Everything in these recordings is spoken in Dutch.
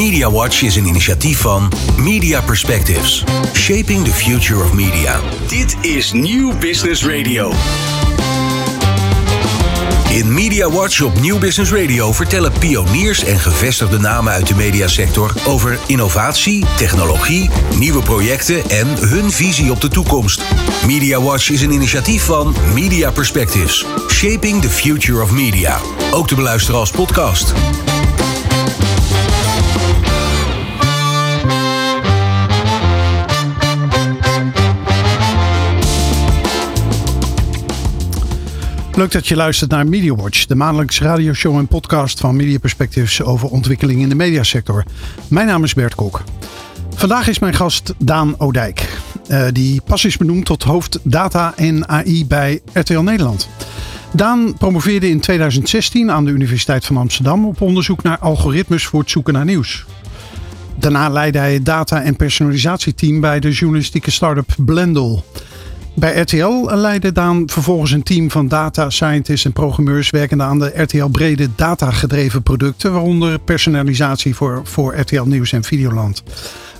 Media Watch is een initiatief van Media Perspectives, Shaping the Future of Media. Dit is Nieuw Business Radio. In Media Watch op Nieuw Business Radio vertellen pioniers en gevestigde namen uit de mediasector over innovatie, technologie, nieuwe projecten en hun visie op de toekomst. Media Watch is een initiatief van Media Perspectives, Shaping the Future of Media. Ook te beluisteren als podcast. Leuk dat je luistert naar Media Watch, de maandelijkse radioshow en podcast van Media Perspectives over ontwikkeling in de mediasector. Mijn naam is Bert Kok. Vandaag is mijn gast Daan Odijk, uh, die pas is benoemd tot hoofd data en AI bij RTL Nederland. Daan promoveerde in 2016 aan de Universiteit van Amsterdam op onderzoek naar algoritmes voor het zoeken naar nieuws. Daarna leidde hij het data- en personalisatieteam bij de journalistieke start-up Blendel. Bij RTL leidde Daan vervolgens een team van data scientists en programmeurs werkende aan de RTL brede datagedreven producten, waaronder personalisatie voor, voor RTL Nieuws en Videoland.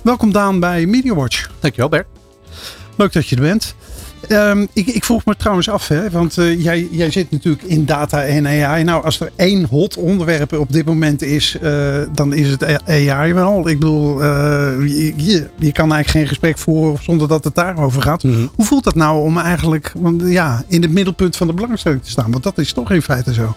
Welkom Daan bij MediaWatch. Dankjewel Bert. Leuk dat je er bent. Um, ik, ik, vroeg me trouwens af, hè, want uh, jij, jij zit natuurlijk in data en AI. Nou, als er één hot onderwerp op dit moment is, uh, dan is het AI wel. Ik bedoel, uh, je, je, kan eigenlijk geen gesprek voeren zonder dat het daarover gaat. Mm -hmm. Hoe voelt dat nou om eigenlijk want, ja, in het middelpunt van de belangstelling te staan? Want dat is toch in feite zo.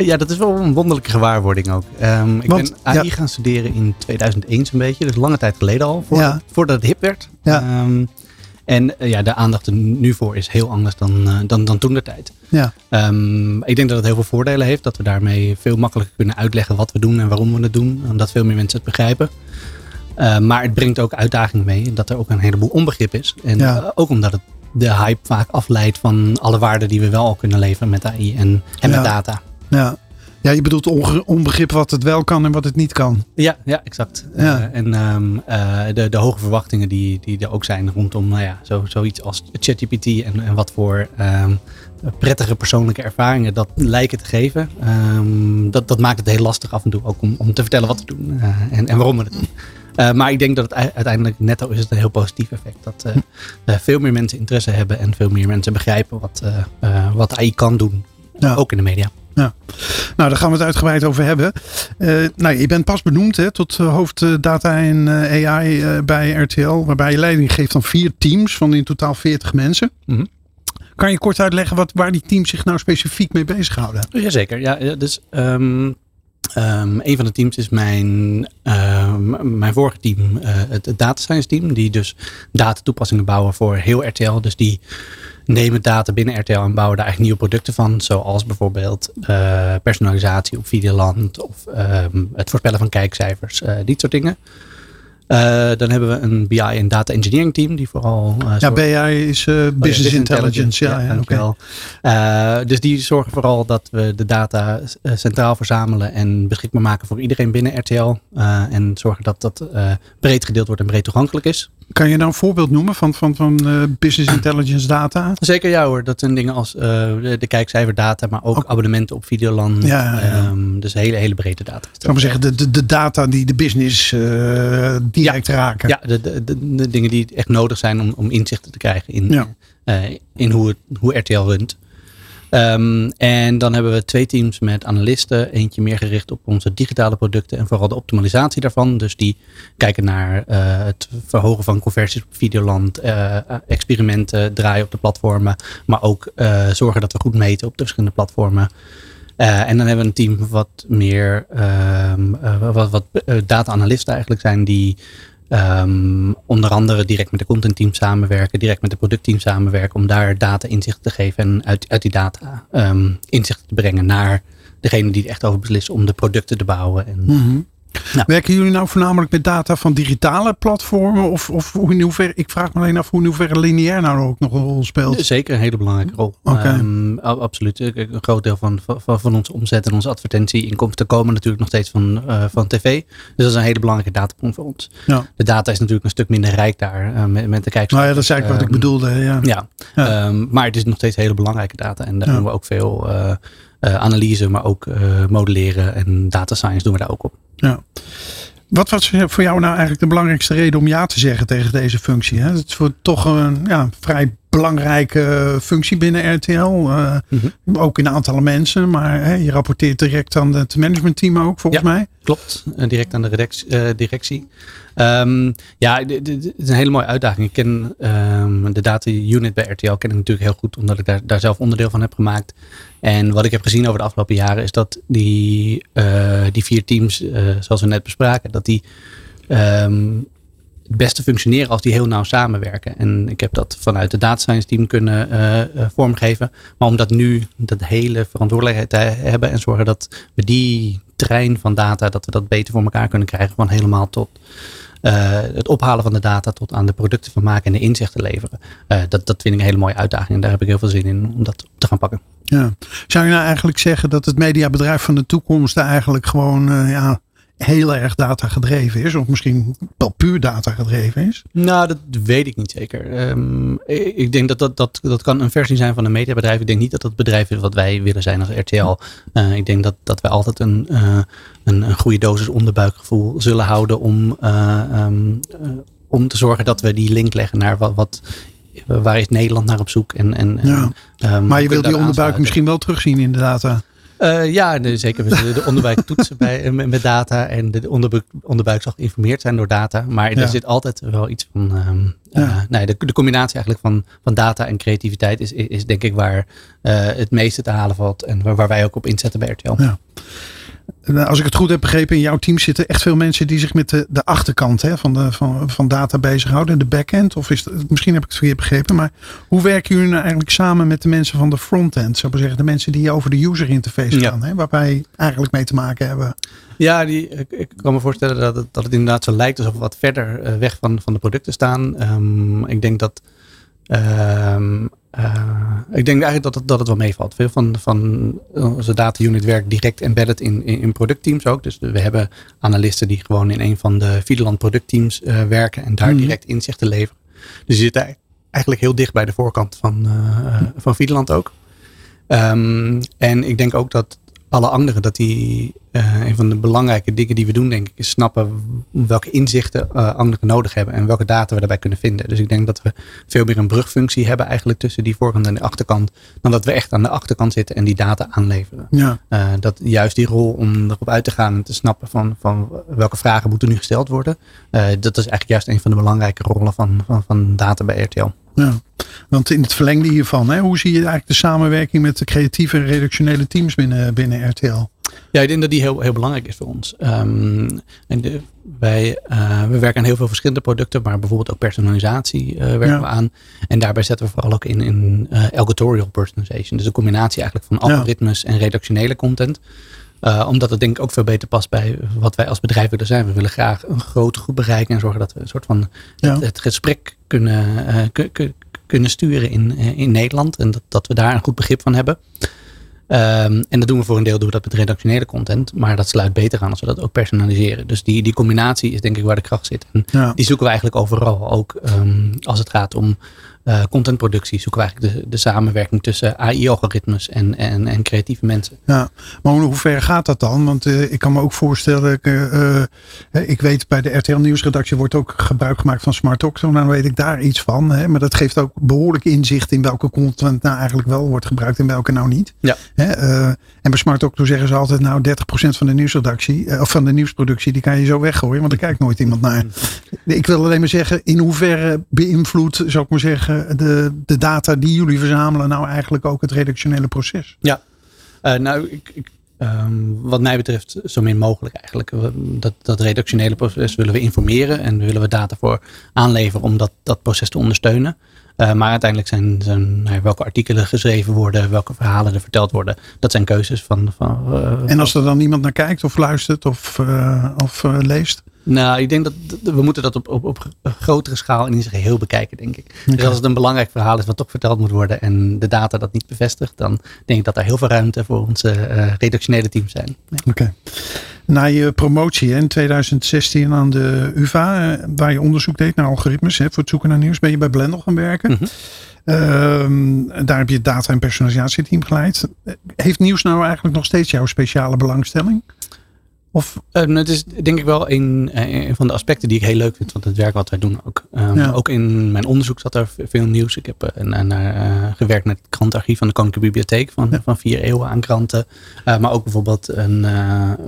Ja, dat is wel een wonderlijke gewaarwording ook. Um, ik Want, ben AI ja. gaan studeren in 2001 zo'n beetje. Dus lange tijd geleden al, ja. voordat het hip werd. Ja. Um, en uh, ja, de aandacht er nu voor is heel anders dan, uh, dan, dan toen de tijd. Ja. Um, ik denk dat het heel veel voordelen heeft. Dat we daarmee veel makkelijker kunnen uitleggen wat we doen en waarom we het doen. Omdat veel meer mensen het begrijpen. Uh, maar het brengt ook uitdagingen mee. Dat er ook een heleboel onbegrip is. En ja. ook omdat het de hype vaak afleidt van alle waarden die we wel al kunnen leveren met AI en, en ja. met data. Ja. Ja, je bedoelt onbegrip wat het wel kan en wat het niet kan. Ja, ja exact. Ja. Uh, en um, uh, de, de hoge verwachtingen die, die er ook zijn rondom nou ja, zo, zoiets als ChatGPT en, en wat voor um, prettige persoonlijke ervaringen dat lijken te geven. Um, dat, dat maakt het heel lastig af en toe ook om, om te vertellen wat we doen uh, en, en waarom we het doen. Uh, maar ik denk dat het uiteindelijk netto is het een heel positief effect. Dat uh, uh, veel meer mensen interesse hebben en veel meer mensen begrijpen wat, wat AI kan doen. Ja. Ook in de media. Ja. Nou, daar gaan we het uitgebreid over hebben. Uh, nou, je bent pas benoemd hè, tot uh, hoofd uh, data en AI bij RTL. Waarbij je leiding geeft aan vier teams van in totaal 40 mensen. Mm -hmm. Kan je kort uitleggen wat, waar die teams zich nou specifiek mee bezighouden? Jazeker. Ja, dus um, um, een van de teams is mijn, um, mijn vorige team, het, het data science team. Die dus datatoepassingen bouwen voor heel RTL. Dus die nemen data binnen RTL en bouwen daar eigenlijk nieuwe producten van. Zoals bijvoorbeeld uh, personalisatie op Videoland of um, het voorspellen van kijkcijfers, uh, dit soort dingen. Uh, dan hebben we een BI en data engineering team die vooral. Ja, BI is uh, business, business, intelligence. Ja, ja, ja okay. dus die zorgen vooral dat we de data centraal verzamelen en beschikbaar maken voor iedereen binnen RTL. en zorgen dat dat breed gedeeld wordt en breed toegankelijk is. Kan je nou een voorbeeld noemen van, van, van uh, business intelligence data? Zeker ja hoor. Dat zijn dingen als uh, de, de kijkcijferdata, maar ook, abonnementen op Videoland. Ja. Um, dus hele, hele brede data. Ik kan maar zeggen, de, de, de data die de business uh, direct ja, raken. Ja, de, de, de, dingen die echt nodig zijn om, om inzichten te krijgen in, in hoe, het, hoe RTL runt. Um, en dan hebben we twee teams met analisten. Eentje meer gericht op onze digitale producten en vooral de optimalisatie daarvan. Dus die kijken naar uh, het verhogen van conversies op Videoland, uh, experimenten draaien op de platformen. Maar ook zorgen dat we goed meten op de verschillende platformen. En dan hebben we een team wat meer um, wat, wat data-analisten eigenlijk zijn die Um, onder andere direct met de contentteam samenwerken, direct met de productteam samenwerken, om daar data inzicht te geven en uit, uit die data um, inzicht te brengen naar degene die er echt over beslissen om de producten te bouwen. En, -hmm. Nou. Werken jullie nou voornamelijk met data van digitale platformen? Of, of in hoeverre, ik vraag me alleen af hoe in hoeverre lineair nou ook nog een rol speelt? Zeker een hele belangrijke rol. Okay. Um, absoluut. Een groot deel van, van, van onze omzet en onze advertentieinkomsten komen natuurlijk nog steeds van, uh, van tv. Dus dat is een hele belangrijke databron voor ons. Ja. De data is natuurlijk een stuk minder rijk daar uh, met, met de kijkers. Nou ja, dat is eigenlijk wat ik bedoelde. Ja. ja. ja. Um, maar het is nog steeds hele belangrijke data. En daar doen we ook veel uh, analyse, maar ook modelleren en data science doen we daar ook op. Ja. Wat was voor jou nou eigenlijk de belangrijkste reden om ja te zeggen tegen deze functie? Het is voor toch een ja, vrij belangrijke functie binnen RTL. Uh, mm Ook in aantallen mensen, maar hè, je rapporteert direct aan het managementteam ook, volgens ja, mij. Klopt, direct aan de directie. Uh, directie. Um, ja, het is een hele mooie uitdaging. Ik ken um, de data unit bij RTL ken ik natuurlijk heel goed, omdat ik daar, daar zelf onderdeel van heb gemaakt. En wat ik heb gezien over de afgelopen jaren is dat die, die vier teams, zoals we net bespraken, dat die um, het beste functioneren als die heel nauw samenwerken. En ik heb dat vanuit de data science team kunnen uh, vormgeven. Maar om dat nu, dat hele verantwoordelijkheid te hebben en zorgen dat we die trein van data, dat we dat beter voor elkaar kunnen krijgen. Van helemaal tot uh, het ophalen van de data tot aan de producten van maken en de inzichten leveren. Dat, dat vind ik een hele mooie uitdaging en daar heb ik heel veel zin in om dat te gaan pakken. Ja. Zou je nou eigenlijk zeggen dat het mediabedrijf van de toekomst eigenlijk gewoon ja, heel erg data gedreven is. Of misschien wel puur data gedreven is? Nou, dat weet ik niet zeker. Um, ik denk dat dat, dat dat kan een versie zijn van een mediabedrijf. Ik denk niet dat dat bedrijf is wat wij willen zijn als RTL. Uh, ik denk dat, dat wij altijd een, uh, een, een, goede dosis onderbuikgevoel zullen houden om, uh, um, om te zorgen dat we die link leggen naar wat, wat waar is Nederland naar op zoek. En, en, ja. um, maar je wilt die onderbuik misschien wel terugzien in de data? Uh, ja, nee, zeker. We zullen de onderbuik toetsen bij, met data. En de onderbuik, onderbuik zal geïnformeerd zijn door data. Maar er zit altijd wel iets van. Um, ja. uh, nee, de, de, combinatie eigenlijk van, van data en creativiteit is, is denk ik waar uh, het meeste te halen valt. En waar, waar wij ook op inzetten bij RTL. Ja. Als ik het goed heb begrepen, in jouw team zitten echt veel mensen die zich met de, de achterkant hè, van, de, van, van data bezighouden, de backend. Of is het, misschien heb ik het verkeerd begrepen, maar hoe werken jullie nou eigenlijk samen met de mensen van de frontend? Zou ik zeggen, de mensen die over de user interface gaan, ja. hè, waar wij eigenlijk mee te maken hebben? Ja, die, ik, ik kan me voorstellen dat het, dat het inderdaad zo lijkt alsof we wat verder uh, weg van, van de producten staan. Um, ik denk dat. Um, uh, ik denk eigenlijk dat het, dat het wel meevalt. Veel van, van onze data unit werkt direct embedded in, in, in productteams ook. Dus we hebben analisten die gewoon in een van de Videoland productteams uh, werken en daar mm -hmm. direct inzichten leveren. Dus je zit eigenlijk heel dicht bij de voorkant van, uh, van Videoland ook. Um, en ik denk ook dat alle anderen, dat die uh, een van de belangrijke dingen die we doen, denk ik, is snappen welke inzichten uh, anderen nodig hebben en welke data we daarbij kunnen vinden. Dus ik denk dat we veel meer een brugfunctie hebben eigenlijk tussen die voorkant en de achterkant, dan dat we echt aan de achterkant zitten en die data aanleveren. Ja. Uh, dat juist die rol om erop uit te gaan en te snappen van, van welke vragen moeten nu gesteld worden, dat is eigenlijk juist een van de belangrijke rollen van, van, van data bij RTL. Ja, want in het verlengde hiervan, hè, hoe zie je eigenlijk de samenwerking met de creatieve en redactionele teams binnen, binnen RTL? Ja, ik denk dat die heel, heel belangrijk is voor ons. Um, en de, wij, uh, we werken aan heel veel verschillende producten, maar bijvoorbeeld ook personalisatie uh, werken ja. we aan. En daarbij zetten we vooral ook in, in uh, personalization. Dus een combinatie eigenlijk van algoritmes ja. en redactionele content. Uh, omdat het denk ik ook veel beter past bij wat wij als bedrijf willen zijn. We willen graag een grote groep bereiken en zorgen dat we een soort van ja. het, het, gesprek kunnen, uh, kunnen sturen in, in Nederland. En dat, dat we daar een goed begrip van hebben. Um, en dat doen we voor een deel doen we dat met redactionele content. Maar dat sluit beter aan als we dat ook personaliseren. Dus die, die combinatie is denk ik waar de kracht zit. En ja. die zoeken we eigenlijk overal. Ook um, als het gaat om uh, contentproductie zoeken we eigenlijk de, de samenwerking tussen AI-algoritmes en, en, en creatieve mensen. Ja, maar hoe ver gaat dat dan? Want uh, ik kan me ook voorstellen, ik, uh, ik weet bij de RTL Nieuwsredactie wordt ook gebruik gemaakt van Smart Talk. Nou weet ik daar iets van. Hè? Maar dat geeft ook behoorlijk inzicht in welke content nou eigenlijk wel wordt gebruikt en welke nou niet. Ja. Hè? en bij Smart zeggen ze altijd, nou 30% van de nieuwsredactie, of van de nieuwsproductie, die kan je zo weggooien, want er kijkt nooit iemand naar. Ik wil alleen maar zeggen, in hoeverre beïnvloedt, zou ik maar zeggen, de, de data die jullie verzamelen nou eigenlijk ook het redactionele proces? Ja, uh, nou, ik, ik, um, wat mij betreft zo min mogelijk eigenlijk. Dat, dat redactionele proces willen we informeren en willen we data voor aanleveren om dat, dat proces te ondersteunen. Uh, maar uiteindelijk zijn, zijn nou, welke artikelen geschreven worden, welke verhalen er verteld worden, dat zijn keuzes van. van uh, en als er dan iemand naar kijkt of luistert of, of leest? Nou, ik denk dat we moeten dat op, op, op grotere schaal in zijn geheel bekijken, denk ik. Okay. Dus als het een belangrijk verhaal is wat toch verteld moet worden en de data dat niet bevestigt, dan denk ik dat er heel veel ruimte voor onze uh, redactionele teams zijn. Ja. Oké. Okay. Na je promotie in 2016 aan de UvA, waar je onderzoek deed naar algoritmes hè, voor het zoeken naar nieuws, ben je bij Blendel gaan werken. Mm -hmm. Uh, daar heb je het data- en personalisatieteam geleid. Heeft nieuws nou eigenlijk nog steeds jouw speciale belangstelling? Of, uh, het is denk ik wel een, een, van de aspecten die ik heel leuk vind van het werk wat wij doen ook. Um, ja. Ook in mijn onderzoek zat er veel nieuws. Ik heb uh, naar, uh, gewerkt met het krantenarchief van de Koninklijke Bibliotheek van, ja. van vier eeuwen aan kranten. maar ook bijvoorbeeld een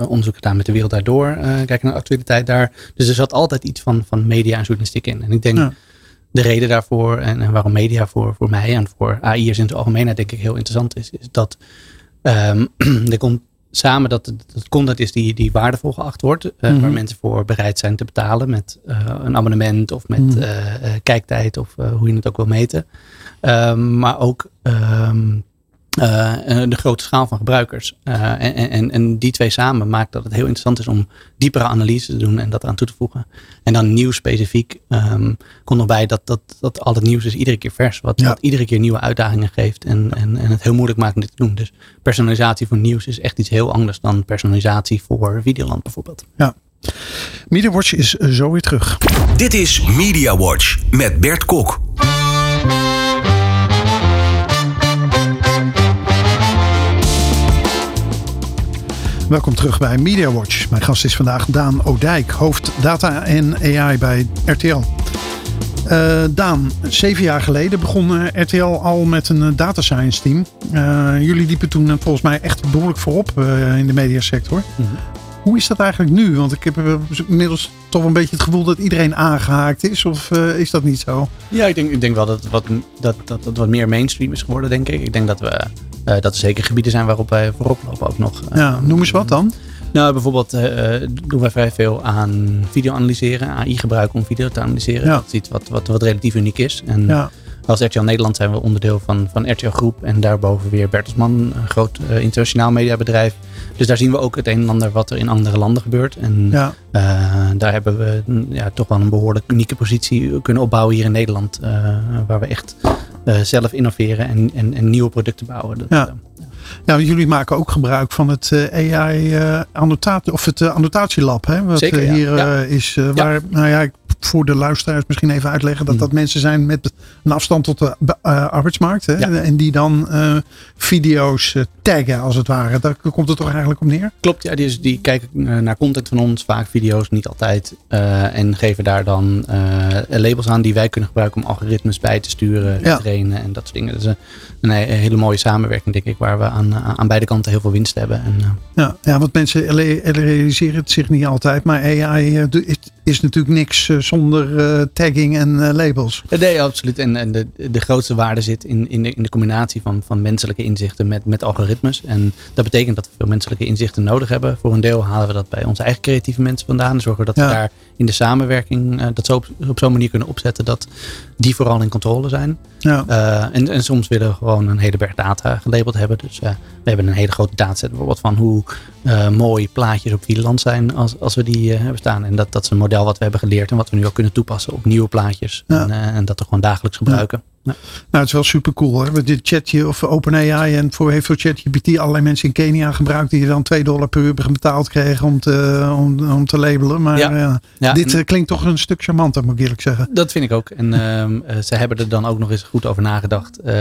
onderzoek gedaan met de Wereld Daardoor. kijken naar de actualiteit daar. Dus er zat altijd iets van, van media en journalistiek in. En ik denk... Ja de reden daarvoor en, en, waarom media voor, voor mij en voor AI'ers in het algemeen denk ik heel interessant is, is dat um, er komt samen dat het content is die, die waardevol geacht wordt, uh, -hmm. waar mensen voor bereid zijn te betalen met uh, een abonnement of met -hmm. uh, kijktijd of hoe je het ook wil meten. Um, maar ook um, uh, de grote schaal van gebruikers. Uh, en, en, en die twee samen maakt dat het heel interessant is om diepere analyse te doen en dat eraan toe te voegen. En dan nieuws specifiek um, komt nog bij dat, dat, dat al het nieuws is iedere keer vers. Wat, ja. wat iedere keer nieuwe uitdagingen geeft en, en, en het heel moeilijk maakt om dit te doen. Dus personalisatie voor nieuws is echt iets heel anders dan personalisatie voor Videoland bijvoorbeeld. Ja. MediaWatch is zo weer terug. Dit is MediaWatch met Bert Kok. Welkom terug bij MediaWatch. Mijn gast is vandaag Daan Odijk, hoofd data en AI bij RTL. Uh, Daan, zeven jaar geleden begon RTL al met een data science team. Uh, jullie liepen toen volgens mij echt behoorlijk voorop uh, in de mediasector. Mm -hmm. Hoe is dat eigenlijk nu? Want ik heb inmiddels toch een beetje het gevoel dat iedereen aangehaakt is. Of is dat niet zo? Ja, ik denk, ik denk wel dat het wat, dat, dat, dat wat meer mainstream is geworden, denk ik. Ik denk dat we uh, dat er zeker gebieden zijn waarop wij voorop lopen ook nog. Ja, noem eens wat dan. Nou, bijvoorbeeld uh, doen wij vrij veel aan video analyseren, AI gebruiken om video te analyseren. Ja. Dat is iets wat, wat, wat relatief uniek is. En ja. als RTL Nederland zijn we onderdeel van, van RTL Groep en daarboven weer Bertelsmann, een groot uh, internationaal mediabedrijf. Dus daar zien we ook het een en ander wat er in andere landen gebeurt. En ja. uh, daar hebben we ja, toch wel een behoorlijk unieke positie kunnen opbouwen hier in Nederland. waar we echt zelf innoveren en, en, en, nieuwe producten bouwen. Dat, ja. Ja, jullie maken ook gebruik van het uh, AI annotatie of het annotatielab, hè? Wat Zeker, hier ja. is. waar, nou ja, ik voor de luisteraars misschien even uitleggen dat dat mensen zijn met een afstand tot de uh, arbeidsmarkt. Hè? Ja. En die dan uh, video's uh, taggen als het ware. Daar komt het toch eigenlijk op neer? Klopt, ja. Die, die kijken naar content van ons, vaak video's, niet altijd. en geven daar dan labels aan die wij kunnen gebruiken om algoritmes bij te sturen, ja. te trainen en dat soort dingen. Dat is een, een, hele mooie samenwerking, denk ik, waar we aan, aan beide kanten heel veel winst hebben. En, ja, ja, want mensen realiseren het zich niet altijd, maar AI is, is natuurlijk niks zonder tagging en labels. Nee, absoluut. En, en de, de grootste waarde zit in, in, de, in de combinatie van, van menselijke inzichten met, met algoritmes. En dat betekent dat we veel menselijke inzichten nodig hebben. Voor een deel halen we dat bij onze eigen creatieve mensen vandaan. Zorgen dat ja. we daar in de samenwerking dat zo op, op zo'n manier kunnen opzetten dat die vooral in controle zijn. Ja. en, en soms willen we gewoon een hele berg data gelabeld hebben. Dus we hebben een hele grote dataset bijvoorbeeld van hoe mooi plaatjes op Wieland zijn als, als we die hebben staan. En dat, dat is een model wat we hebben geleerd en wat we nu ook kunnen toepassen op nieuwe plaatjes. Ja. En, uh, en, dat er gewoon dagelijks gebruiken. Ja. Nou, het is wel super cool. Hè? Dit chatje of OpenAI en voor heeft voor ChatGPT allerlei mensen in Kenia gebruikt die dan 2 dollar per uur betaald kregen om te, om, om te labelen. Maar ja. Ja. dit en, klinkt toch een stuk charmanter, moet ik eerlijk zeggen. Dat vind ik ook. En uh, ze hebben er dan ook nog eens goed over nagedacht. Uh,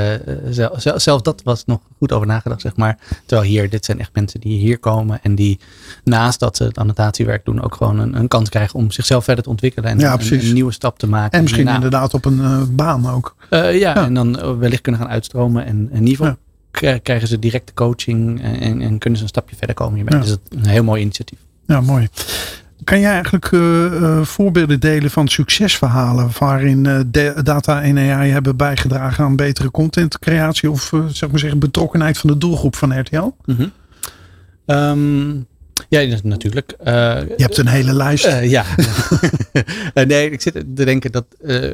zelf, zelf dat was nog goed over nagedacht, zeg maar. Terwijl hier, dit zijn echt mensen die hier komen en die naast dat ze het annotatiewerk doen, ook gewoon een, een kans krijgen om zichzelf verder te ontwikkelen en een, een, nieuwe stap te maken. En misschien en, inderdaad op een baan ook. Uh, ja, en dan wellicht kunnen gaan uitstromen. En in ieder geval krijgen ze directe coaching en, en, kunnen ze een stapje verder komen hiermee. Ja. Dus het is een heel mooi initiatief. Ja, mooi. Kan jij eigenlijk uh, uh, voorbeelden delen van succesverhalen waarin uh, data en AI hebben bijgedragen aan betere contentcreatie of zeg maar zeggen betrokkenheid van de doelgroep van RTL? Mm -hmm. um, ja, natuurlijk. Uh, je hebt een hele lijst. Uh, ja. nee, ik zit te denken dat. Uh,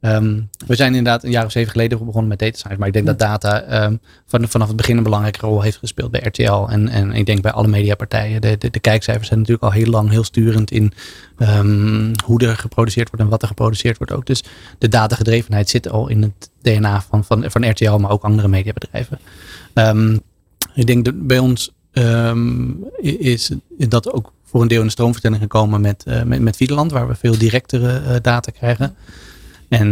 um, we zijn inderdaad een jaar of zeven geleden begonnen met data science. Maar ik denk dat data um, van, vanaf het begin een belangrijke rol heeft gespeeld bij RTL. En, en ik denk bij alle mediapartijen. De, de, de kijkcijfers zijn natuurlijk al heel lang heel sturend in um, hoe er geproduceerd wordt en wat er geproduceerd wordt ook. Dus de datagedrevenheid zit al in het DNA van, van, van RTL, maar ook andere mediabedrijven. ik denk dat bij ons um, is dat ook voor een deel in de stroomvertelling gekomen met, uh, met, met waar we veel directere uh, data krijgen. En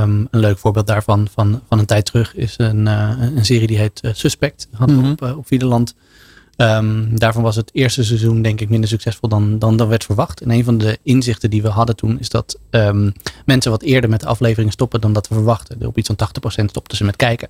um, een leuk voorbeeld daarvan van, van een tijd terug is een, uh, een serie die heet Suspect. Mm -hmm. op, op. Um, daarvan was het eerste seizoen denk ik minder succesvol dan, dan, dan werd verwacht. En een van de inzichten die we hadden toen is dat um, mensen wat eerder met de aflevering stoppen dan dat we verwachten. Op iets van 80% stopten ze met kijken.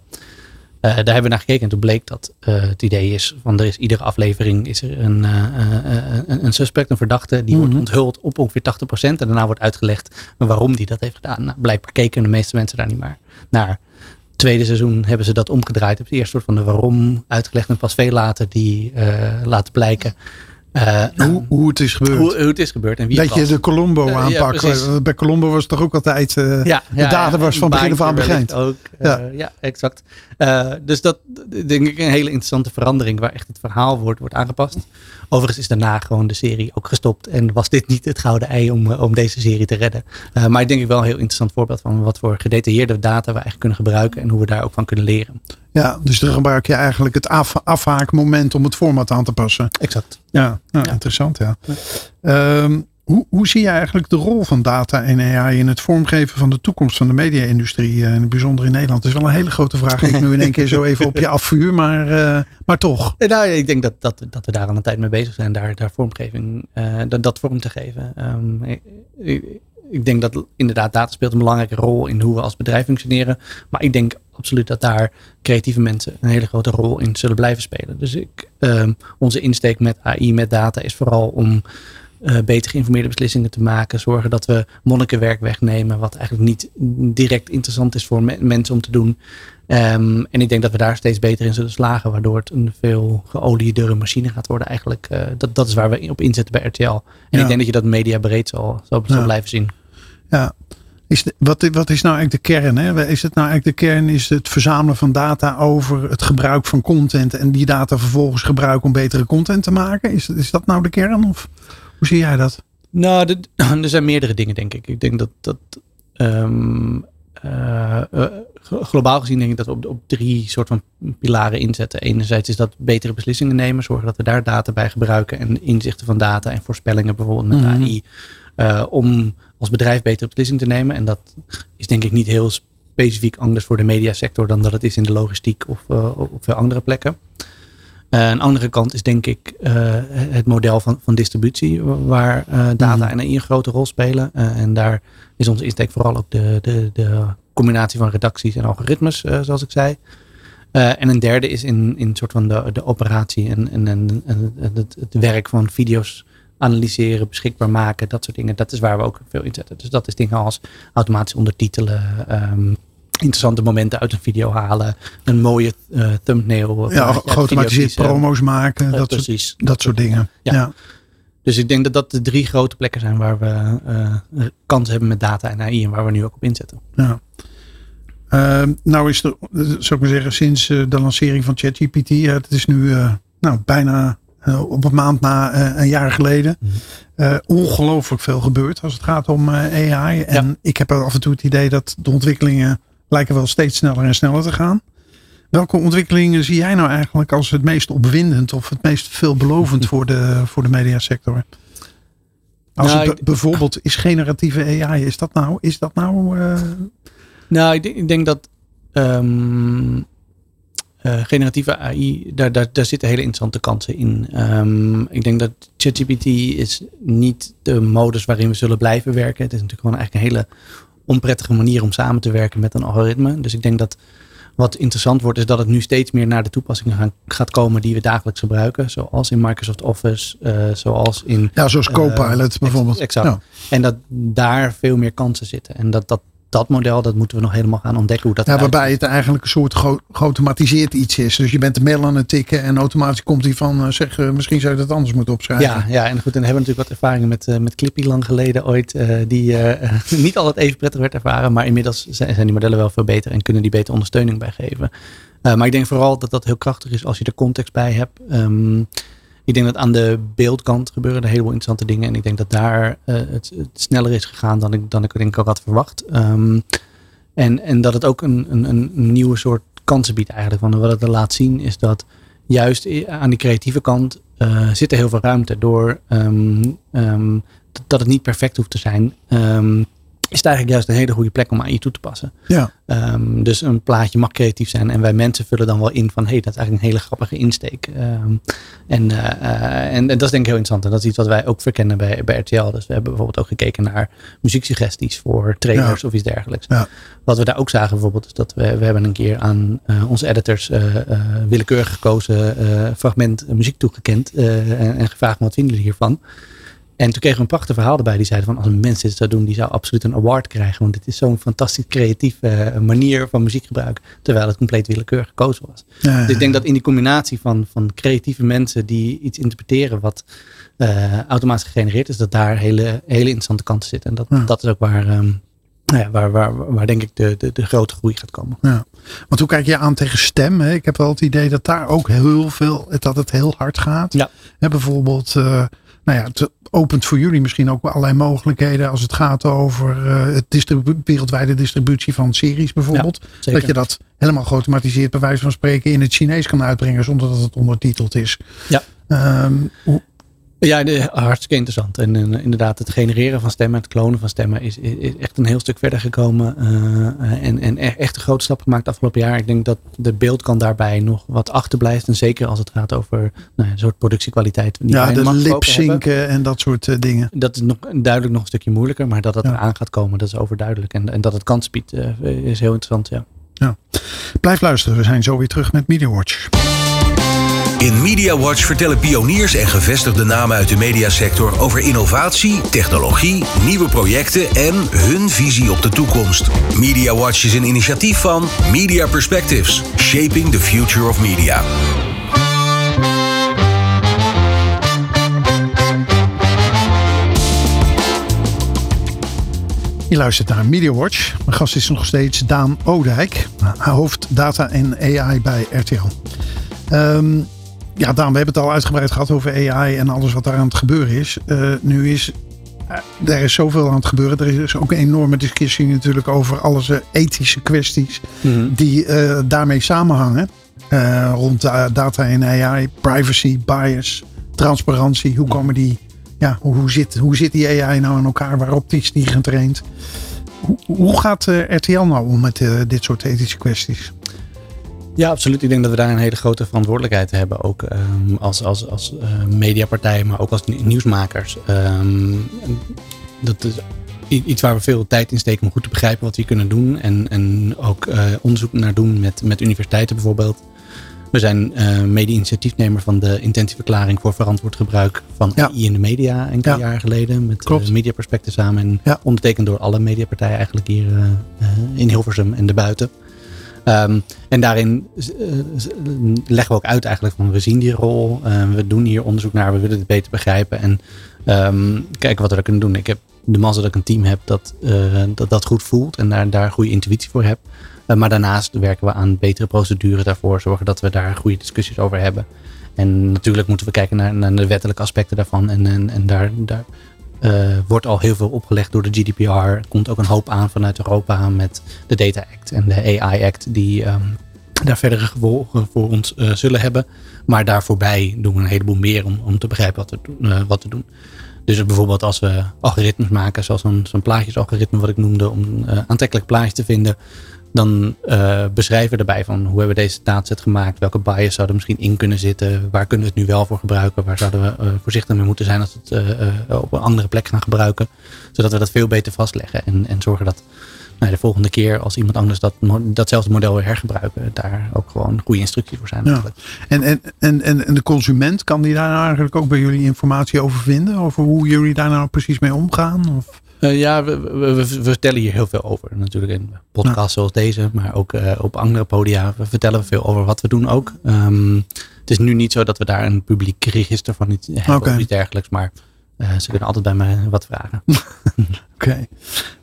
Uh, daar hebben we naar gekeken en toen bleek dat uh, het idee is van er is iedere aflevering is er een, een, een, suspect, een verdachte, die mm -hmm. wordt onthuld op ongeveer 80% en daarna wordt uitgelegd waarom die dat heeft gedaan. Nou, blijkbaar keken de meeste mensen daar niet maar naar tweede seizoen hebben ze dat omgedraaid. Het eerste soort van de waarom uitgelegd en pas veel later die uh, laten blijken. Uh, hoe, hoe het is gebeurd. Hoe, hoe het is gebeurd en wie Dat je de Colombo uh, aanpak. Ja, Bij Colombo was het toch ook altijd. Ja, de ja, data was van begin af aan begin. Ook, ja. ja, exact. Dus dat denk ik een hele interessante verandering waar echt het verhaal wordt, wordt aangepast. Overigens is daarna gewoon de serie ook gestopt. En was dit niet het gouden ei om, om deze serie te redden. maar ik denk ik wel een heel interessant voorbeeld van wat voor gedetailleerde data we eigenlijk kunnen gebruiken. En hoe we daar ook van kunnen leren. Ja, dus dan gebruik je eigenlijk het af, afhaakmoment om het format aan te passen. Exact. Ja, nou, ja. interessant ja. ja. Um, hoe, hoe zie je eigenlijk de rol van data en AI in het vormgeven van de toekomst van de media-industrie, in het bijzonder in Nederland? Dat is wel een hele grote vraag. Ik nu in één keer zo even op je afvuur, maar, uh, maar toch. Nou, ik denk dat, dat, dat we daar al een tijd mee bezig zijn, daar, daar vormgeving, dat, vorm te geven. Um, ik, denk dat inderdaad data speelt een belangrijke rol in hoe we als bedrijf functioneren. Maar ik denk absoluut dat daar creatieve mensen een hele grote rol in zullen blijven spelen. Dus ik, um, onze insteek met AI, met data, is vooral om uh, beter geïnformeerde beslissingen te maken. Zorgen dat we monnikenwerk wegnemen, wat eigenlijk niet direct interessant is voor me mensen om te doen. Um, en ik denk dat we daar steeds beter in zullen slagen, waardoor het een veel geoliedere machine gaat worden. Eigenlijk, uh, dat, dat is waar we op inzetten bij RTL. En ja. ik denk dat je dat media breed zal, zal, zal ja. blijven zien. Ja, is de, wat, wat is nou eigenlijk de kern? Hè? Is het nou eigenlijk de kern? Is het verzamelen van data over het gebruik van content en die data vervolgens gebruiken om betere content te maken? Is, is dat nou de kern? Of hoe zie jij dat? Nou, de, er zijn meerdere dingen, denk ik. Ik denk dat, dat um, uh, uh, globaal gezien denk ik dat we op, op drie soort van pilaren inzetten. Enerzijds is dat betere beslissingen nemen, zorgen dat we daar data bij gebruiken en inzichten van data en voorspellingen bijvoorbeeld met mm -hmm. AI. Uh, om als bedrijf betere beslissingen te nemen. En dat is denk ik niet heel specifiek anders voor de mediasector dan dat het is in de logistiek of op veel andere plekken. Uh, een andere kant is denk ik uh, het model van, van distributie, waar uh, data mm. en AI een grote rol spelen. en daar is onze insteek vooral ook de, de, de combinatie van redacties en algoritmes, zoals ik zei. en een derde is in, in soort van de, de operatie en, en, en, en het, het werk van video's analyseren, beschikbaar maken, dat soort dingen. Dat is waar we ook veel in zetten. Dus dat is dingen als automatisch ondertitelen, um, interessante momenten uit een video halen, een mooie uh, thumbnail. Ja, geautomatiseerd promo's maken, uh, dat, precies. Soort, dat soort dingen. Ja. ja. Dus ik denk dat dat de drie grote plekken zijn waar we uh, kansen hebben met data en AI en waar we nu ook op inzetten. Ja. Uh, nou is er, zou ik maar zeggen, sinds de lancering van ChatGPT, het is nu nou, bijna op een maand na een jaar geleden. Uh, ongelooflijk veel gebeurd als het gaat om AI. En ja. ik heb af en toe het idee dat de ontwikkelingen lijken wel steeds sneller en sneller te gaan. Welke ontwikkelingen zie jij nou eigenlijk als het meest opwindend of het meest veelbelovend voor de, voor de mediasector? Als nou, het bijvoorbeeld is generatieve AI, is dat nou? Is dat nou nou, ik denk, ik denk dat um, uh, generatieve AI, daar, daar, daar zitten hele interessante kansen in. Um, ik denk dat ChatGPT is niet de modus waarin we zullen blijven werken. Het is natuurlijk gewoon eigenlijk een hele onprettige manier om samen te werken met een algoritme. Dus ik denk dat wat interessant wordt, is dat het nu steeds meer naar de toepassingen gaan, gaat komen die we dagelijks gebruiken. Zoals in Microsoft Office, uh, zoals in. Ja, zoals Copilot uh, bijvoorbeeld. Exact. Ja. En dat daar veel meer kansen zitten. En dat, dat dat model, dat moeten we nog helemaal gaan ontdekken. Hoe dat ja, waarbij het eigenlijk een soort geautomatiseerd iets is. Dus je bent de mail aan het tikken en automatisch komt hij van, uh, zeg, uh, misschien zou je dat anders moeten opschrijven. Ja, ja en goed, en hebben we natuurlijk wat ervaringen met, uh, met Clippy lang geleden ooit, die niet altijd even prettig werd ervaren, maar inmiddels zijn, zijn die modellen wel veel beter en kunnen die beter ondersteuning bij geven. maar ik denk vooral dat dat heel krachtig is als je er context bij hebt. Um, ik denk dat aan de beeldkant gebeuren er heleboel interessante dingen. En ik denk dat daar uh, het, sneller is gegaan dan ik, dan ik denk ook had verwacht. Um, en, en dat het ook een, een, een nieuwe soort kansen biedt eigenlijk. Want wat het er laat zien is dat juist aan die creatieve kant uh, zit er heel veel ruimte. Door um, um, dat het niet perfect hoeft te zijn. Is het eigenlijk juist een hele goede plek om AI toe te passen. Ja. Um, dus een plaatje mag creatief zijn. En wij mensen vullen dan wel in van, hé, hey, dat is eigenlijk een hele grappige insteek. Um, en, uh, uh, en, en, dat is denk ik heel interessant. En dat is iets wat wij ook verkennen bij, bij RTL. Dus we hebben bijvoorbeeld ook gekeken naar muzieksuggesties voor trailers ja. of iets dergelijks. Ja. Wat we daar ook zagen bijvoorbeeld, is dat we, we hebben een keer aan uh, onze editors willekeurig gekozen fragment muziek toegekend. en, en gevraagd, wat vinden jullie hiervan? En toen kregen we een prachtig verhaal erbij. Die zeiden van als een mens dit zou doen, die zou absoluut een award krijgen. Want dit is zo'n fantastisch creatieve uh, manier van muziek gebruiken. Terwijl het compleet willekeurig gekozen was. Ja, dus ik denk dat in die combinatie van, van creatieve mensen die iets interpreteren wat uh, automatisch gegenereerd is, dat daar hele, hele interessante kanten zitten. En dat, Ja. dat is ook waar, um, nou ja, waar, waar, waar denk ik de, de, de grote groei gaat komen. Ja. Want hoe kijk je aan tegen stem? Hè? Ik heb wel het idee dat daar ook heel veel, dat het heel hard gaat. Ja. Hè, bijvoorbeeld, uh, nou ja, het opent voor jullie misschien ook allerlei mogelijkheden als het gaat over uh, het distribu wereldwijde distributie van series bijvoorbeeld. Ja, dat je dat helemaal geautomatiseerd bij wijze van spreken in het Chinees kan uitbrengen zonder dat het ondertiteld is. Ja. Um, hoe, ja, de, hartstikke interessant. En, en, inderdaad, het genereren van stemmen, het klonen van stemmen is, is, is echt een heel stuk verder gekomen. Uh, en, en echt een grote stap gemaakt afgelopen jaar. Ik denk dat de beeldkant daarbij nog wat achterblijft. En zeker als het gaat over nou, een soort productiekwaliteit. Die ja, de lipzinken en dat soort uh, dingen. Dat is nog, duidelijk nog een stukje moeilijker. Maar dat dat ja. eraan gaat komen, dat is overduidelijk. En, en dat het kans biedt, uh, is heel interessant, ja. ja. Blijf luisteren, we zijn zo weer terug met MediaWatch. In MediaWatch vertellen pioniers en gevestigde namen uit de mediasector over innovatie, technologie, nieuwe projecten en hun visie op de toekomst. MediaWatch is een initiatief van Media Perspectives, Shaping the Future of Media. Je luistert naar MediaWatch. Mijn gast is nog steeds Daan Oudijk, hoofd data en AI bij RTL. Um, ja, Daan, we hebben het al uitgebreid gehad over AI en alles wat daar aan het gebeuren is. Uh, nu is uh, er is zoveel aan het gebeuren. Er is ook een enorme discussie natuurlijk over alles uh, ethische kwesties mm -hmm. die daarmee samenhangen. rond data en AI, privacy, bias, transparantie. Hoe komen die, ja, hoe zit, hoe zit die AI nou in elkaar? Waarop is die getraind? Hoe, hoe gaat RTL nou om met dit soort ethische kwesties? Ja, absoluut. Ik denk dat we daar een hele grote verantwoordelijkheid hebben. Ook um, als, als, als uh, mediapartij, maar ook als nieuwsmakers. Um, dat is iets waar we veel tijd in steken om goed te begrijpen wat we kunnen doen. En, en ook uh, onderzoek naar doen met, met universiteiten bijvoorbeeld. We zijn uh, mede-initiatiefnemer van de intentieverklaring voor verantwoord gebruik van ja. AI in de media enkele Ja. jaar geleden. Met Klopt. uh, Mediaperspecten samen. En Ja. ondertekend door alle mediapartijen eigenlijk hier uh, in Hilversum en daarbuiten. Um, en daarin uh, leggen we ook uit eigenlijk van we zien die rol. Uh, we doen hier onderzoek naar. We willen het beter begrijpen. En um, kijken wat we kunnen doen. Ik heb de mazzel dat ik een team heb dat uh, dat, dat goed voelt. En daar, daar goede intuïtie voor heb. maar daarnaast werken we aan betere procedures daarvoor. Zorgen dat we daar goede discussies over hebben. En natuurlijk moeten we kijken naar, naar de wettelijke aspecten daarvan. En, en, en daar, daar uh, wordt al heel veel opgelegd door de GDPR. Er komt ook een hoop aan vanuit Europa met de Data Act en de AI Act, die um, daar verdere gevolgen voor ons uh, zullen hebben. Maar daar voorbij doen we een heleboel meer om, om te begrijpen wat we, uh, wat we doen. Dus bijvoorbeeld als we algoritmes maken, zoals zo'n zo plaatjesalgoritme wat ik noemde, om aantrekkelijk plaatjes te vinden, dan uh, beschrijven we erbij van hoe hebben we deze dataset gemaakt, welke bias zou er misschien in kunnen zitten, waar kunnen we het nu wel voor gebruiken, waar zouden we uh, voorzichtig mee moeten zijn als we het uh, op een andere plek gaan gebruiken, zodat we dat veel beter vastleggen en, en zorgen dat nou, de volgende keer als iemand anders dat, datzelfde model weer hergebruiken, daar ook gewoon goede instructies voor zijn. Ja. En, en, en, en de consument, kan die daar nou eigenlijk ook bij jullie informatie over vinden, over hoe jullie daar nou precies mee omgaan? Of? Uh, ja, we, we, vertellen hier heel veel over. Natuurlijk in podcasts ja. zoals deze, maar ook uh, op andere podia we vertellen veel over wat we doen ook. Um, het is nu niet zo dat we daar een publiek register van iets hebben okay. of iets dergelijks, maar uh, ze kunnen altijd bij mij wat vragen. Oké. Okay.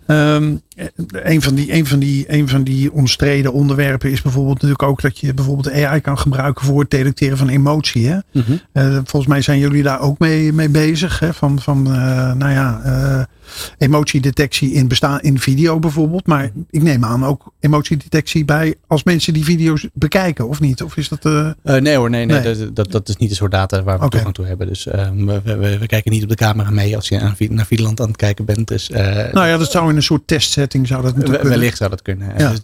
Um, een, van die, een, van die, een van die omstreden onderwerpen is bijvoorbeeld natuurlijk ook dat je bijvoorbeeld AI kan gebruiken voor het detecteren van emotie. Hè? Mm -hmm. volgens mij zijn jullie daar ook mee, mee bezig. Hè? Van, van nou ja emotiedetectie in, bestaan, in video bijvoorbeeld. Maar ik neem aan ook emotiedetectie bij als mensen die video's bekijken, of niet? Of is dat... Nee hoor, nee, nee, Dat, dat, dat, is niet de soort data waar we toegang toe hebben. Dus ehm, we, we, we, kijken niet op de camera mee als je naar Videoland aan het kijken bent. Dus, nou ja, dat zou een soort testsetting zou dat natuurlijk Wellicht zou dat kunnen. Ja. Dus,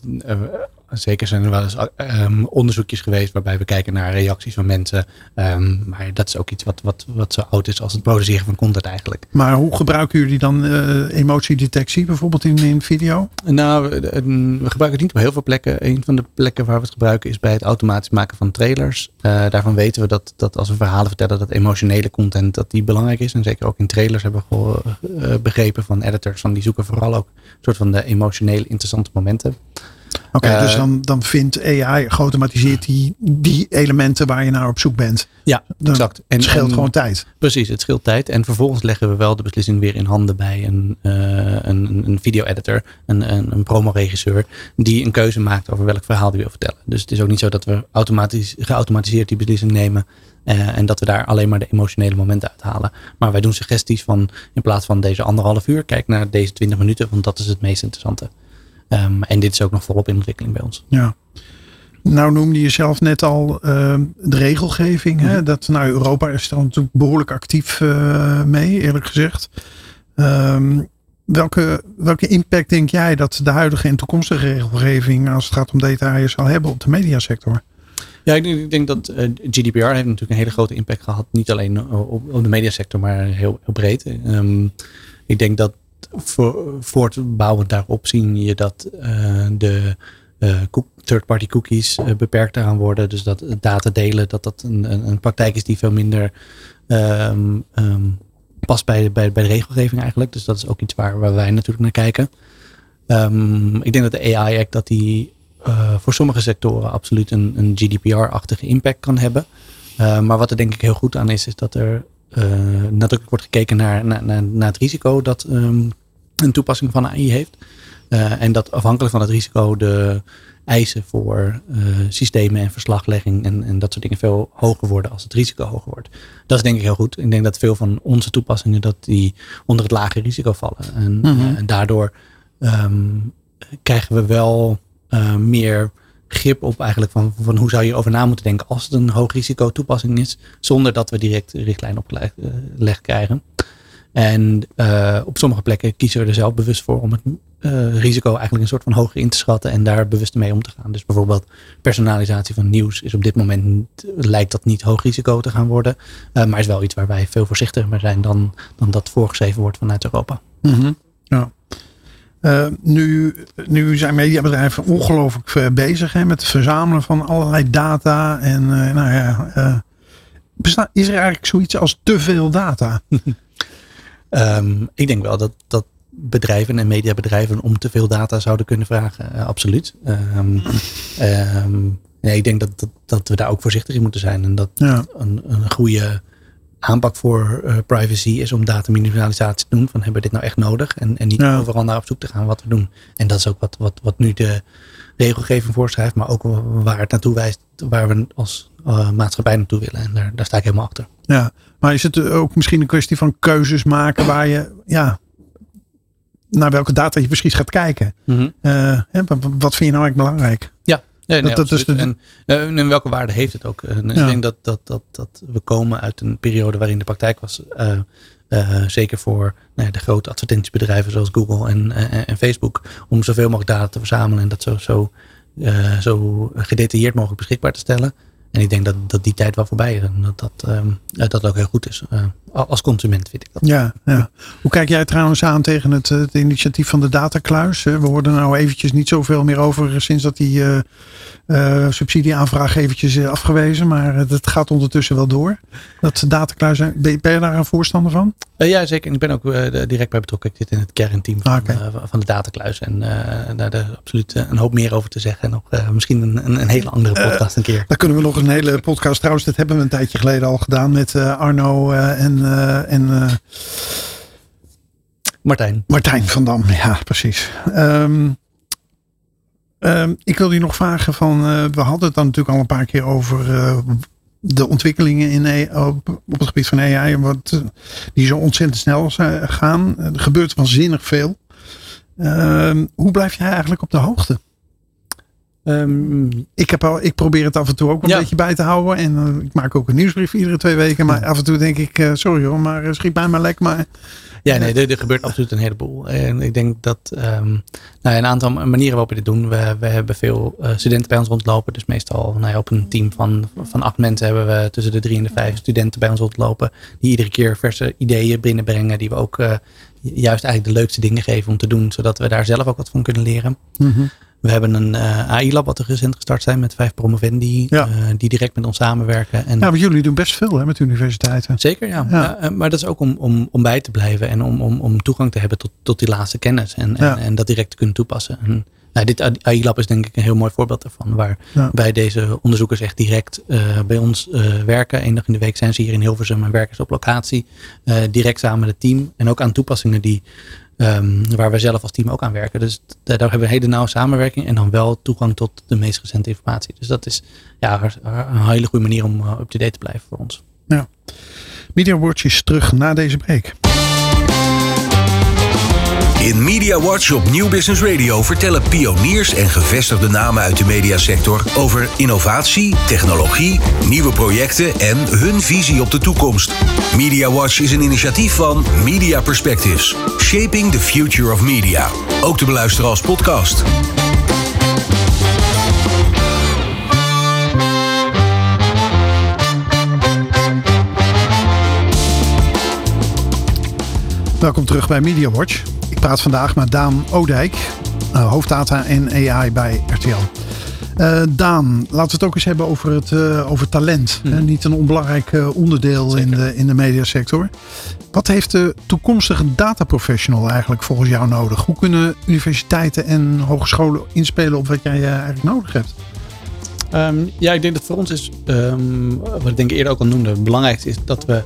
Zeker zijn er wel eens um, onderzoekjes geweest waarbij we kijken naar reacties van mensen. Um, maar dat is ook iets wat, wat, wat zo oud is als het produceren van content eigenlijk. Maar hoe gebruiken jullie dan uh, emotiedetectie bijvoorbeeld in, in video? Nou, we gebruiken het niet op heel veel plekken. Een van de plekken waar we het gebruiken is bij het automatisch maken van trailers. Uh, daarvan weten we dat, dat als we verhalen vertellen dat emotionele content dat die belangrijk is. En zeker ook in trailers hebben we begrepen van editors van die zoeken vooral ook een soort van de emotionele interessante momenten. Oké, dus eh, dan, dan vindt AI geautomatiseerd die, die elementen waar je naar op zoek bent. Ja, exact. En, het scheelt gewoon tijd. Precies, het scheelt tijd. En vervolgens leggen we wel de beslissing weer in handen bij een, uh, een, een video-editor, een, een, een promoregisseur, die een keuze maakt over welk verhaal die wil vertellen. Dus het is ook niet zo dat we automatisch, geautomatiseerd die beslissing nemen. Uh, en dat we daar alleen maar de emotionele momenten uithalen. Maar wij doen suggesties van in plaats van deze anderhalf uur, kijk naar deze twintig minuten, want dat is het meest interessante. Um, en dit is ook nog volop in ontwikkeling bij ons. Ja. Nou noemde je zelf net al uh, de regelgeving. Hè? Mhm. Dat, nou, Europa is daar natuurlijk behoorlijk actief uh, mee, eerlijk gezegd. Um, welke, welke impact denk jij dat de huidige en toekomstige regelgeving als het gaat om details zal hebben op de mediasector? Ja, ik denk, ik denk dat uh, GDPR heeft natuurlijk een hele grote impact gehad. Niet alleen op, op de mediasector, maar heel, heel breed. Um, ik denk dat voortbouwend daarop zien je dat uh, de uh, third-party cookies uh, beperkt eraan worden. Dus dat data delen, dat dat een, een, praktijk is die veel minder um, um, past bij, bij, bij de regelgeving eigenlijk. Dus dat is ook iets waar, wij natuurlijk naar kijken. Um, ik denk dat de AI-act dat die voor sommige sectoren absoluut een, een GDPR-achtige impact kan hebben. Maar wat er denk ik heel goed aan is, is dat er nadrukkelijk wordt gekeken naar, naar, naar, naar het risico dat um, een toepassing van AI heeft. Uh, en dat afhankelijk van het risico de eisen voor uh, systemen en verslaglegging en, en dat soort dingen veel hoger worden als het risico hoger wordt. Dat is denk ik heel goed. Ik denk dat veel van onze toepassingen dat die onder het lage risico vallen. En, mm -hmm. en daardoor um, krijgen we wel meer grip op eigenlijk van, van hoe zou je over na moeten denken als het een hoog risico toepassing is, zonder dat we direct richtlijn opgelegd uh, krijgen. En uh, op sommige plekken kiezen we er zelf bewust voor om het uh, risico eigenlijk een soort van hoger in te schatten en daar bewust mee om te gaan. Dus bijvoorbeeld personalisatie van nieuws is op dit moment, lijkt dat niet hoog risico te gaan worden, maar is wel iets waar wij veel voorzichtiger mee zijn dan, dan dat voorgeschreven wordt vanuit Europa. -hmm. Ja. Uh, nu, nu zijn mediabedrijven ongelooflijk uh, bezig hè, met het verzamelen van allerlei data. En uh, nou ja, is er eigenlijk zoiets als te veel data? um, ik denk wel dat, dat bedrijven en mediabedrijven om te veel data zouden kunnen vragen. absoluut. Um, um, nee, ik denk dat, dat, dat, we daar ook voorzichtig in moeten zijn. En dat ja. een, een goede aanpak voor uh, privacy is om dataminimalisatie te doen. Van hebben we dit nou echt nodig? En, en niet ja. overal naar op zoek te gaan wat we doen. En dat is ook wat, wat, wat nu de regelgeving voorschrijft. Maar ook waar het naartoe wijst. Waar we als uh, maatschappij naartoe willen. En daar, daar sta ik helemaal achter. Ja, maar is het ook misschien een kwestie van keuzes maken waar je... Ja, naar welke data je precies gaat kijken. Mm -hmm. uh, wat vind je nou eigenlijk belangrijk? Nee, nee, dat, dat is de... en, en, en, welke waarde heeft het ook? En ja. Ik denk dat, dat, dat, dat we komen uit een periode waarin de praktijk was. Uh, uh, zeker voor nou ja, de grote advertentiebedrijven zoals Google en, en, en, Facebook. Om zoveel mogelijk data te verzamelen en dat zo, zo, zo gedetailleerd mogelijk beschikbaar te stellen. En ik denk dat, dat die tijd wel voorbij is. En dat dat, um, dat ook heel goed is. Uh, als consument vind ik dat. Ja, ja. Hoe kijk jij trouwens aan tegen het, het initiatief van de datakluis? We hoorden nou eventjes niet zoveel meer over sinds dat die uh, uh, subsidieaanvraag eventjes afgewezen. Maar het gaat ondertussen wel door. Dat datakluis, ben, ben je daar een voorstander van? ja, zeker. Ik ben ook direct bij betrokken. Ik zit in het kernteam van, ah, okay. van de datakluis. En daar is absoluut een hoop meer over te zeggen. En nog misschien een, een, een, hele andere podcast een keer. Daar kunnen we nog een hele podcast. Trouwens, dat hebben we een tijdje geleden al gedaan met Arno en uh, en Martijn. Martijn van Dam, ja, precies. Um, um, ik wil je nog vragen van, we hadden het dan natuurlijk al een paar keer over de ontwikkelingen in, op, op het gebied van AI, wat, die zo ontzettend snel gaan. Er gebeurt waanzinnig veel. Ehm, hoe blijf jij eigenlijk op de hoogte? Um, ik, heb al, ik probeer het af en toe ook een beetje bij te houden. En uh, ik maak ook een nieuwsbrief iedere twee weken. Maar af en toe denk ik, uh, sorry hoor, maar uh, schiet mij maar lek. Maar, ja, nee, er, er, gebeurt absoluut een heleboel. En ik denk dat um, nou, een aantal manieren waarop we dit doen. We, we hebben veel studenten bij ons rondlopen. Dus meestal nou ja, op een team van, van acht mensen hebben we tussen de drie en de vijf studenten bij ons rondlopen. Die iedere keer verse ideeën binnenbrengen. Die we ook juist eigenlijk de leukste dingen geven om te doen. Zodat we daar zelf ook wat van kunnen leren. Mm -hmm. We hebben een uh, eh, AI-lab wat er recent gestart zijn met vijf promovendi ja. uh, die direct met ons samenwerken. En ja, maar jullie doen best veel hè, met universiteiten. Zeker, ja. ja. Uh, maar dat is ook om, om, om bij te blijven en om, om, om toegang te hebben tot, tot die laatste kennis en, en, en, dat direct te kunnen toepassen. En, nou, dit AI-lab is denk ik een heel mooi voorbeeld daarvan. Waar bij deze onderzoekers echt direct bij ons werken. Eén dag in de week zijn ze hier in Hilversum en werken ze op locatie. direct samen met het team. En ook aan toepassingen die Um, waar we zelf als team ook aan werken. Dus daar hebben we een hele nauwe samenwerking en dan wel toegang tot de meest recente informatie. Dus dat is ja, een hele goede manier om uh, up-to-date te blijven voor ons. Ja. Media Watch is terug na deze break. In Media Watch op Nieuw Business Radio vertellen pioniers en gevestigde namen uit de mediasector over innovatie, technologie, nieuwe projecten en hun visie op de toekomst. Media Watch is een initiatief van Media Perspectives, Shaping the Future of Media. Ook te beluisteren als podcast. Welkom terug bij Media Watch. Ik praat vandaag met Daan Odijk, uh, hoofddata en AI bij RTL. Uh, eh, Daan, laten we het ook eens hebben over, het, uh, over talent. Mm. niet een onbelangrijk onderdeel in de, in de mediasector. Wat heeft de toekomstige dataprofessional eigenlijk volgens jou nodig? Hoe kunnen universiteiten en hogescholen inspelen op wat jij eigenlijk nodig hebt? Um, ja, ik denk dat voor ons is, um, wat ik denk eerder ook al noemde, het belangrijkste is dat we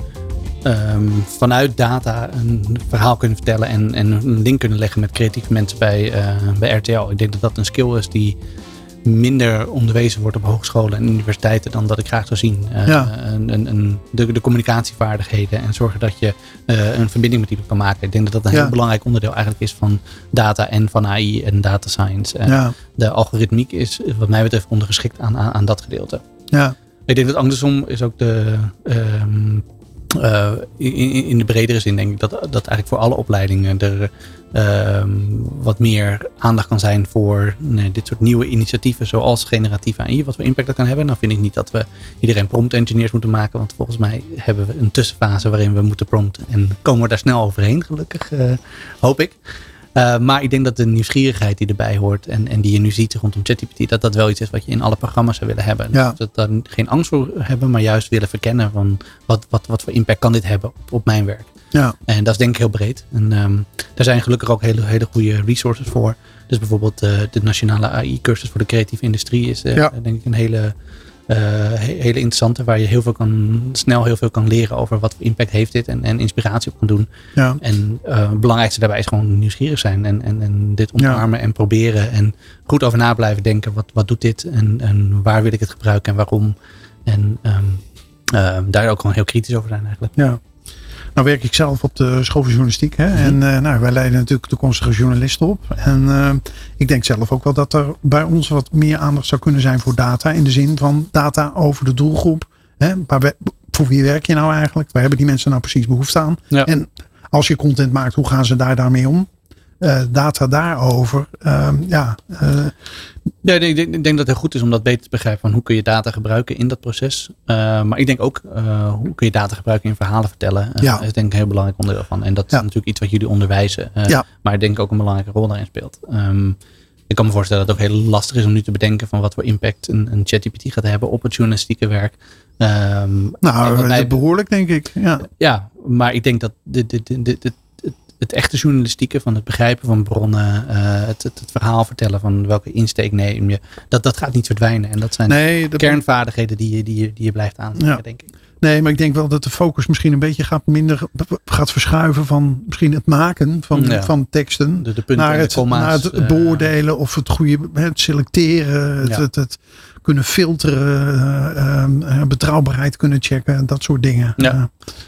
um, vanuit data een verhaal kunnen vertellen en, en een link kunnen leggen met creatieve mensen bij, uh, bij RTL. Ik denk dat dat een skill is die minder onderwezen wordt op hogescholen en universiteiten dan dat ik graag zou zien. Uh, ja. een, een, de, de, communicatievaardigheden en zorgen dat je uh, een verbinding met iemand kan maken. Ik denk dat dat een ja. heel belangrijk onderdeel eigenlijk is van data en van AI en data science. Ja. De algoritmiek is wat mij betreft ondergeschikt aan, aan, aan dat gedeelte. Ja. Ik denk dat andersom is ook de, um, uh, in, in, de bredere zin denk ik dat, dat eigenlijk voor alle opleidingen er uh, wat meer aandacht kan zijn voor dit soort nieuwe initiatieven zoals generatieve AI, wat voor impact dat kan hebben. Dan vind ik niet dat we iedereen prompt engineers moeten maken, want volgens mij hebben we een tussenfase waarin we moeten prompten en komen we daar snel overheen, gelukkig, uh, hoop ik. Uh, maar ik denk dat de nieuwsgierigheid die erbij hoort en, en die je nu ziet rondom ChatGPT, dat dat wel iets is wat je in alle programma's zou willen hebben. Ja. Dat we daar geen angst voor hebben, maar juist willen verkennen van wat, wat, wat voor impact kan dit hebben op, op mijn werk. Ja. En dat is denk ik heel breed. En um, daar zijn gelukkig ook hele, hele goede resources voor. Dus bijvoorbeeld uh, de nationale AI-cursus voor de creatieve industrie is uh, ja. denk ik een hele hele interessante, waar je heel veel kan, snel heel veel kan leren over wat voor impact heeft dit en, en inspiratie op kan doen. Ja. En uh, het belangrijkste daarbij is gewoon nieuwsgierig zijn en, en, en dit omarmen en proberen en goed over na blijven denken. Wat, wat doet dit en, en waar wil ik het gebruiken en waarom? En um, uh, daar ook gewoon heel kritisch over zijn eigenlijk. Ja. Nou werk ik zelf op de school van journalistiek. Hè? En uh, nou, wij leiden natuurlijk toekomstige journalisten op. En uh, ik denk zelf ook wel dat er bij ons wat meer aandacht zou kunnen zijn voor data. In de zin van data over de doelgroep. Hè? Waar voor wie werk je nou eigenlijk? Waar hebben die mensen nou precies behoefte aan? Ja. En als je content maakt, hoe gaan ze daar daarmee om? Uh, data daarover. Uh, ja, uh, ja, ik denk, ik denk, dat het goed is om dat beter te begrijpen. Van hoe kun je data gebruiken in dat proces. Uh, maar ik denk ook, hoe kun je data gebruiken in verhalen vertellen. Ja. Dat is denk ik een heel belangrijk onderdeel van. En dat is natuurlijk iets wat jullie onderwijzen. Ja. Maar ik denk ook een belangrijke rol daarin speelt. Um, ik kan me voorstellen dat het ook heel lastig is om nu te bedenken van wat voor impact een, een ChatGPT gaat hebben op het journalistieke werk. Um, nou, wij, behoorlijk denk ik. Ja. ja, maar ik denk dat dit, dit, dit, dit, het echte journalistieke, van het begrijpen van bronnen, uh, het, het, het, verhaal vertellen van welke insteek neem je, dat, dat gaat niet verdwijnen. En dat zijn nee, kernvaardigheden die je, die, je, die je blijft aanzetten, denk ik. Nee, maar ik denk wel dat de focus misschien een beetje gaat minder gaat verschuiven van misschien het maken van, Ja. van teksten. De, de punten naar het, naar het eh, beoordelen of het goede, het selecteren, het, Ja. het, het kunnen filteren, eh, ehm, eh, betrouwbaarheid kunnen checken, dat soort dingen. Ja. Eh,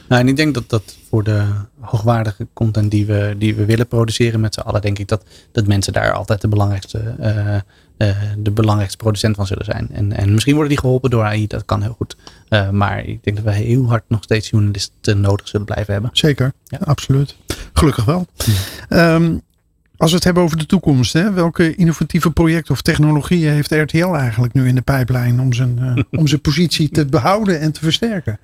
Nou, en ik denk dat dat voor de hoogwaardige content die we, die we willen produceren met z'n allen, denk ik dat, dat mensen daar altijd de belangrijkste, eh, eh, de belangrijkste producent van zullen zijn. En, en misschien worden die geholpen door AI, dat kan heel goed. Eh, maar ik denk dat we heel hard nog steeds journalisten nodig zullen blijven hebben. zeker, Ja. absoluut. Gelukkig wel. Ehm, als we het hebben over de toekomst, hè, welke innovatieve projecten of technologieën heeft RTL eigenlijk nu in de pijplijn om zijn, eh, om zijn positie te behouden en te versterken?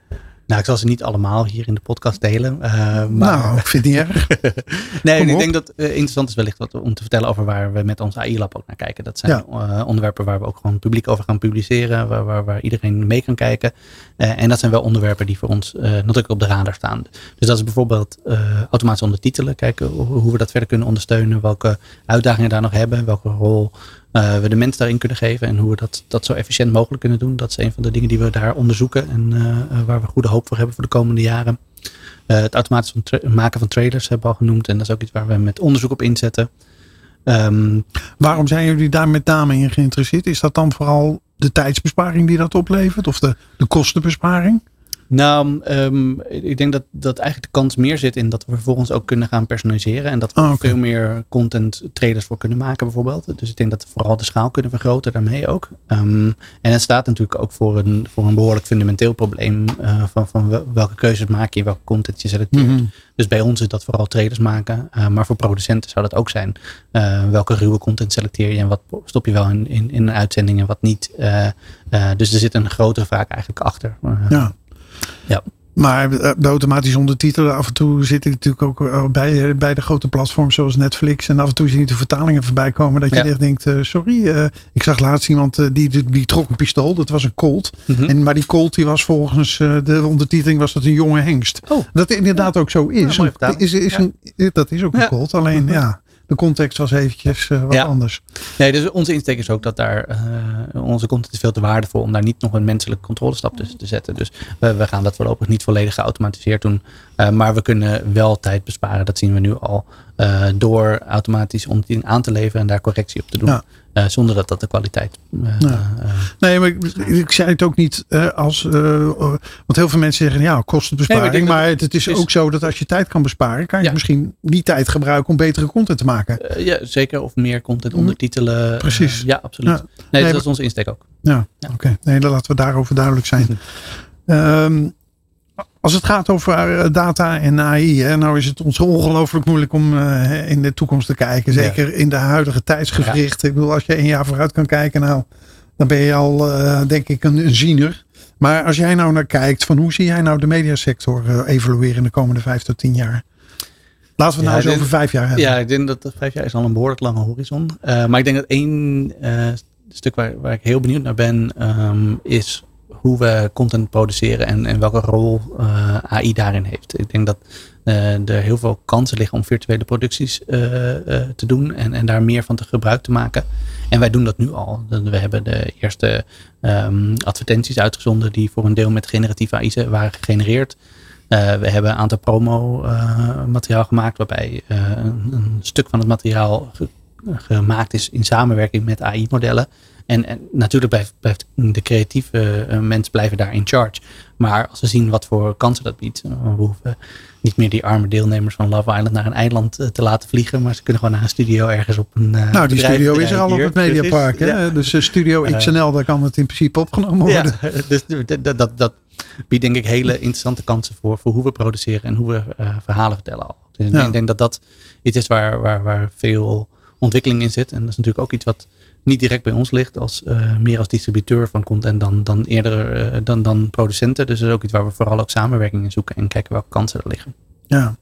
Nou, ik zal ze niet allemaal hier in de podcast delen. eh, maar Nou, ik vind het niet erg. Nee, Kom ik op. denk dat eh, interessant is wellicht wat, om te vertellen over waar we met ons AI-lab ook naar kijken. Dat zijn eh, onderwerpen waar we ook gewoon publiek over gaan publiceren, waar, waar, waar iedereen mee kan kijken. En dat zijn wel onderwerpen die voor ons natuurlijk op de radar staan. Dus dat is bijvoorbeeld automatisch ondertitelen, kijken hoe we dat verder kunnen ondersteunen, welke uitdagingen daar nog hebben, welke rol eh, we de mens daarin kunnen geven en hoe we dat, dat zo efficiënt mogelijk kunnen doen. Dat is een van de dingen die we daar onderzoeken en eh, eh, waar we goede hoop voor hebben voor de komende jaren. Het automatisch maken van trailers hebben we al genoemd. En dat is ook iets waar we met onderzoek op inzetten. Ehm, Waarom zijn jullie daar met name in geïnteresseerd? Is dat dan vooral de tijdsbesparing die dat oplevert? Of de, de kostenbesparing? Nou, ehm, ik denk dat, dat eigenlijk de kans meer zit in dat we vervolgens ook kunnen gaan personaliseren. En dat we oké. veel meer content trailers voor kunnen maken bijvoorbeeld. Dus ik denk dat we vooral de schaal kunnen vergroten daarmee ook. Ehm, en het staat natuurlijk ook voor een, voor een behoorlijk fundamenteel probleem. eh, van, van wel- welke keuzes maak je, welke content je selecteert. Mhm. Dus bij ons is dat vooral trailers maken. eh, maar voor producenten zou dat ook zijn. Eh, welke ruwe content selecteer je en wat stop je wel in, in, in een uitzending en wat niet. Dus er zit een grotere vraag eigenlijk achter. Ja. Ja. Maar eh, de automatische ondertitelen, af en toe zit ik natuurlijk ook eh, bij, bij de grote platforms zoals Netflix. En af en toe zie je de vertalingen voorbij komen. Dat je Ja. echt denkt, eh, sorry, eh, ik zag laatst iemand eh, die, die, die trok een pistool. Dat was een Colt. Mhm. En, maar die Colt die was volgens eh, de ondertiteling was dat een jonge hengst. Oh. Dat inderdaad ook zo is. Ja, is, is een, dat is ook een. Colt. Alleen ja, de context was eventjes eh, wat Ja. anders. Nee, dus onze insteek is ook dat daar eh, onze content is veel te waardevol om daar niet nog een menselijke controlestap tussen te zetten. Dus we, we gaan dat voorlopig niet volledig geautomatiseerd doen. Eh, maar we kunnen wel tijd besparen. Dat zien we nu al. door automatisch ondertiteling aan te leveren en daar correctie op te doen. Ja. Eh, zonder dat dat de kwaliteit. eh, Ja. eh, Nee, maar ik, ik zei het ook niet als. want heel veel mensen zeggen ja, kostenbesparing. Nee, maar maar het, het is ook zo dat als je tijd kan besparen, kan je Ja. misschien die tijd gebruiken om betere content te maken. ja, zeker. Of meer content ondertitelen. Precies. Ja, absoluut. Ja. Nee, Nee, dat maar- is onze insteek ook. Ja, Ja. oké. Nee, dan laten we daarover duidelijk zijn. Ehm, als het gaat over eh, data en AI, hè, nou is het ons ongelooflijk moeilijk om eh, in de toekomst te kijken. Zeker in de huidige tijdsgevricht. Ik bedoel, als je een jaar vooruit kan kijken, nou, dan ben je al, eh, denk ik, een, een ziener. Maar als jij nou naar kijkt, van hoe zie jij nou de mediasector evolueren in de komende vijf tot tien jaar? Laten we het Ja, nou eens over vijf jaar hebben. Ja, ik denk dat vijf jaar is al een behoorlijk lange horizon. Maar ik denk dat één stuk waar, waar ik heel benieuwd naar ben, ehm, is hoe we content produceren en, en welke rol eh, AI daarin heeft. Ik denk dat eh, er heel veel kansen liggen om virtuele producties eh, te doen en, en daar meer van te gebruik te maken. En wij doen dat nu al. We hebben de eerste ehm, advertenties uitgezonden die voor een deel met generatieve AI waren gegenereerd. We hebben een aantal promo-materiaal gemaakt waarbij een, een stuk van het materiaal gemaakt is in samenwerking met AI-modellen. En, en natuurlijk blijft, blijft de creatieve eh, mensen blijven daar in charge. Maar als we zien wat voor kansen dat biedt, eh, we hoeven niet meer die arme deelnemers van Love Island naar een eiland eh, te laten vliegen, maar ze kunnen gewoon naar een studio ergens op een. Nou, die studio is er al op het Mediapark. Precies, Hè? ja. Dus Studio XNL, daar kan het in principe opgenomen worden. Ja, dus dat, dat, dat biedt denk ik hele interessante kansen voor, voor hoe we produceren en hoe we verhalen vertellen al. Dus ik Ja. denk- ik denk dat dat iets is waar, waar, waar veel ontwikkeling in zit. En dat is natuurlijk ook iets wat niet direct bij ons ligt, als, eh, meer als distributeur van content dan, dan eerder eh, dan, dan producenten. Dus dat is ook iets waar we vooral ook samenwerking in zoeken en kijken welke kansen er liggen. Ja.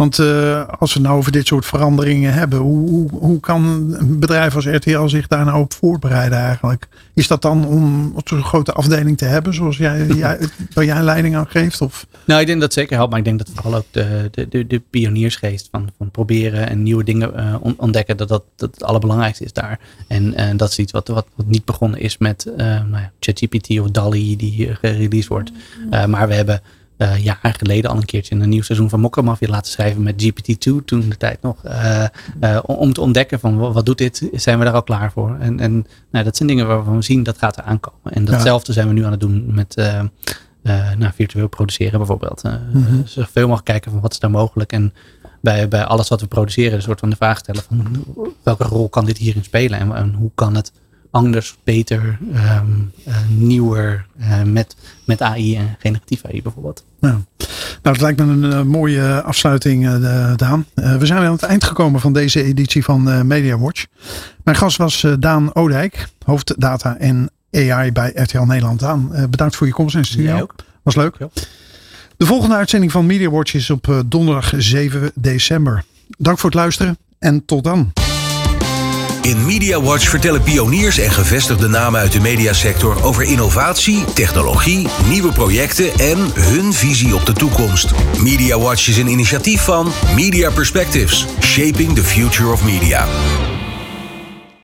Want uh, als we het nou over dit soort veranderingen hebben, hoe, hoe kan een bedrijf als RTL zich daar nou op voorbereiden eigenlijk? Is dat dan om zo'n grote afdeling te hebben, zoals jij, jij, waar jij leiding aan geeft? Of? Nou, ik denk dat zeker helpt, maar ik denk dat vooral ook de, de, de, de pioniersgeest van, van proberen en nieuwe dingen uh, ontdekken, dat, dat dat het allerbelangrijkste is daar. En uh, dat is iets wat, wat, wat niet begonnen is met nou ja, ChatGPT of DALI die gereleased wordt. maar we hebben uh, jaren geleden al een keertje een nieuw seizoen van Mokka laten schrijven met GPT-2 toen de tijd nog. Uh, uh, om te ontdekken van wat doet dit, zijn we daar al klaar voor. En, en nou, dat zijn dingen waarvan we zien dat gaat er aankomen. En datzelfde zijn we nu aan het doen met nou, virtueel produceren bijvoorbeeld. Mm -hmm. Zoveel mogelijk kijken van wat is daar mogelijk. En bij, bij alles wat we produceren een soort van de vraag stellen van welke rol kan dit hierin spelen en, en hoe kan het anders, beter, um, uh, nieuwer uh, met, met AI en generatief AI bijvoorbeeld. Ja. Nou, het lijkt me een uh, mooie afsluiting, Daan. we zijn aan het eind gekomen van deze editie van Media Watch. Mijn gast was Daan Oudijk, hoofddata en AI bij RTL Nederland. Daan, bedankt voor je komst de studio. Ja, ook. Was leuk. Ja. De volgende uitzending van Media Watch is op donderdag 7 december. Dank voor het luisteren en tot dan. In Media Watch vertellen pioniers en gevestigde namen uit de mediasector over innovatie, technologie, nieuwe projecten en hun visie op de toekomst. Media Watch is een initiatief van Media Perspectives, Shaping the Future of Media.